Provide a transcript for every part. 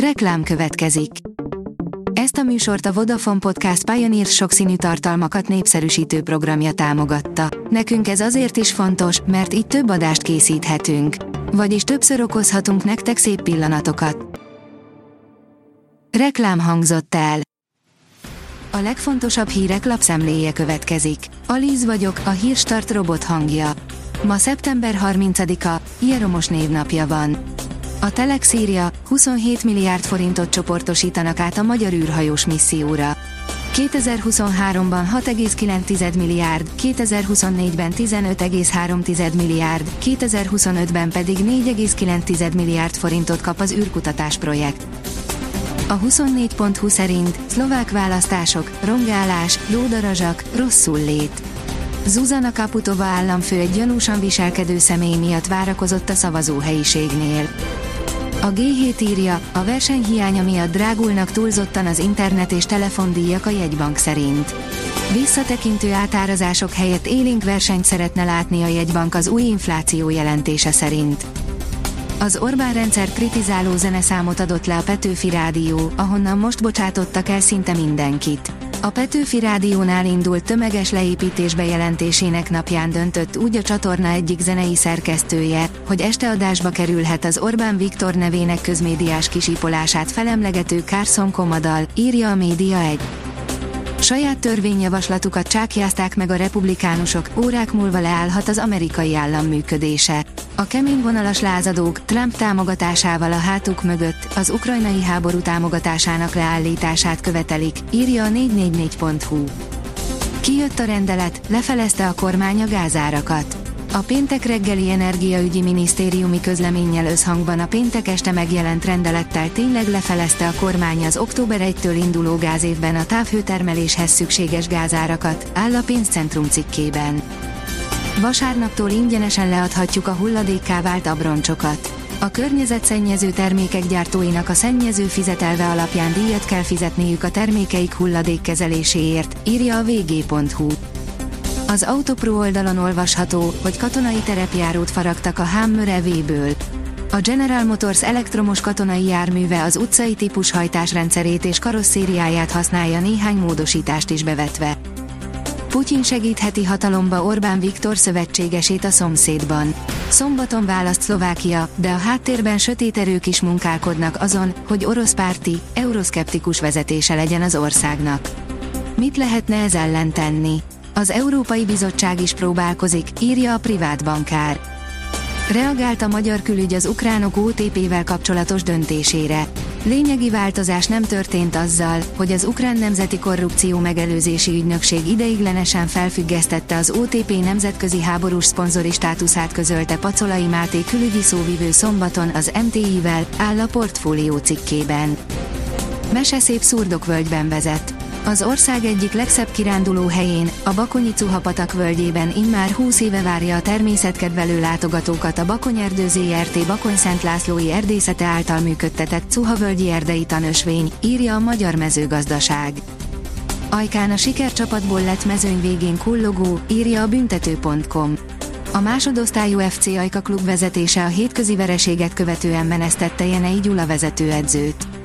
Reklám következik. Ezt a műsort a Vodafone Podcast Pioneer sokszínű tartalmakat népszerűsítő programja támogatta. Nekünk ez azért is fontos, mert így több adást készíthetünk. Vagyis többször okozhatunk nektek szép pillanatokat. Reklám hangzott el. A legfontosabb hírek lapszemléje következik. Alíz vagyok, a hírstart robot hangja. Ma szeptember 30-a, Jeromos névnapja van. A Telex írja, 27 milliárd forintot csoportosítanak át a magyar űrhajós misszióra. 2023-ban 6,9 milliárd, 2024-ben 15,3 milliárd, 2025-ben pedig 4,9 milliárd forintot kap az űrkutatás projekt. A 24.20 szerint szlovák választások, rongálás, lódarazsak, rosszul lét. Zuzana Kaputova államfő egy gyanúsan viselkedő személy miatt várakozott a szavazóhelyiségnél. A G7 írja, a versenyhiánya miatt drágulnak túlzottan az internet és telefondíjak a jegybank szerint. Visszatekintő átárazások helyett élénk versenyt szeretne látni a jegybank az új infláció jelentése szerint. Az Orbán rendszer kritizáló zeneszámot adott le a Petőfi Rádió, ahonnan most bocsátottak el szinte mindenkit. A Petőfi Rádiónál indult tömeges leépítés bejelentésének napján döntött úgy a csatorna egyik zenei szerkesztője, hogy este adásba kerülhet az Orbán Viktor nevének közmédiás kisípolását felemlegető Carson Komadal, írja a Média 1. Saját törvényjavaslatukat csákjázták meg a republikánusok, órák múlva leállhat az amerikai állam működése. A kemény vonalas lázadók Trump támogatásával a hátuk mögött az ukrajnai háború támogatásának leállítását követelik, írja a 444.hu. Kijött a rendelet, lefelezte a kormány a gázárakat. A péntek reggeli energiaügyi minisztériumi közleménnyel összhangban a péntek este megjelent rendelettel tényleg lefelezte a kormány az október 1-től induló gázévben a távhőtermeléshez szükséges gázárakat, áll a pénzcentrum cikkében. Vasárnaptól ingyenesen leadhatjuk a hulladékká vált abroncsokat. A környezetszennyező termékek gyártóinak a szennyező fizetelve alapján díjat kell fizetniük a termékeik hulladékkezeléséért, írja a vg.hu. Az Autopro oldalon olvasható, hogy katonai terepjárót faragtak a Hammer EV-ből. A General Motors elektromos katonai járműve az utcai típus hajtásrendszerét és karosszériáját használja néhány módosítást is bevetve. Putyin segítheti hatalomba Orbán Viktor szövetségesét a szomszédban. Szombaton választ Szlovákia, de a háttérben sötét erők is munkálkodnak azon, hogy orosz párti, euroszkeptikus vezetése legyen az országnak. Mit lehetne ez ellen tenni? Az Európai Bizottság is próbálkozik, írja a privát bankár. Reagált a magyar külügy az ukránok OTP-vel kapcsolatos döntésére. Lényegi változás nem történt azzal, hogy az Ukrán Nemzeti Korrupció Megelőzési Ügynökség ideiglenesen felfüggesztette az OTP nemzetközi háborús szponzori státuszát közölte Pacolai Máté külügyi szóvivő szombaton az MTI-vel, áll a portfólió cikkében. Meseszép szurdokvölgyben vezet. Az ország egyik legszebb kiránduló helyén, a Bakonyi Cuhapatak völgyében immár 20 éve várja a természetkedvelő látogatókat a Bakonyerdő ZRT Bakony Szent Lászlói erdészete által működtetett Cuhavölgyi erdei tanösvény, írja a Magyar Mezőgazdaság. Ajkán a sikercsapatból lett mezőny végén kullogó, írja a büntető.com. A másodosztályú FC Ajka klub vezetése a hétközi vereséget követően menesztette Jenei Gyula vezetőedzőt.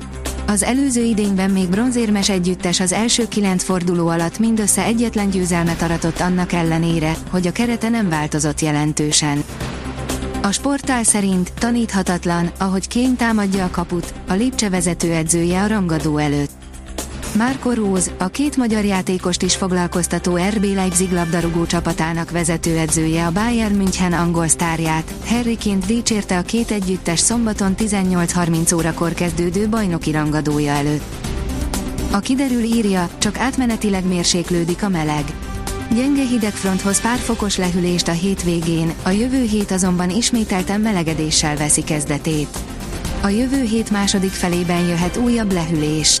Az előző idényben még bronzérmes együttes az első kilenc forduló alatt mindössze egyetlen győzelmet aratott annak ellenére, hogy a kerete nem változott jelentősen. A sportál szerint taníthatatlan, ahogy Kén támadja a kaput, a Lipcse vezetőedzője a rangadó előtt. Marco Rose, a két magyar játékost is foglalkoztató RB Leipzig labdarúgó csapatának vezetőedzője a Bayern München angol sztárját, Harryként dicsérte a két együttes szombaton 18.30 órakor kezdődő bajnoki rangadója előtt. A kiderül írja, csak átmenetileg mérséklődik a meleg. Gyenge hidegfronthoz pár fokos lehűlést a hétvégén, a jövő hét azonban ismételten melegedéssel veszi kezdetét. A jövő hét második felében jöhet újabb lehűlés.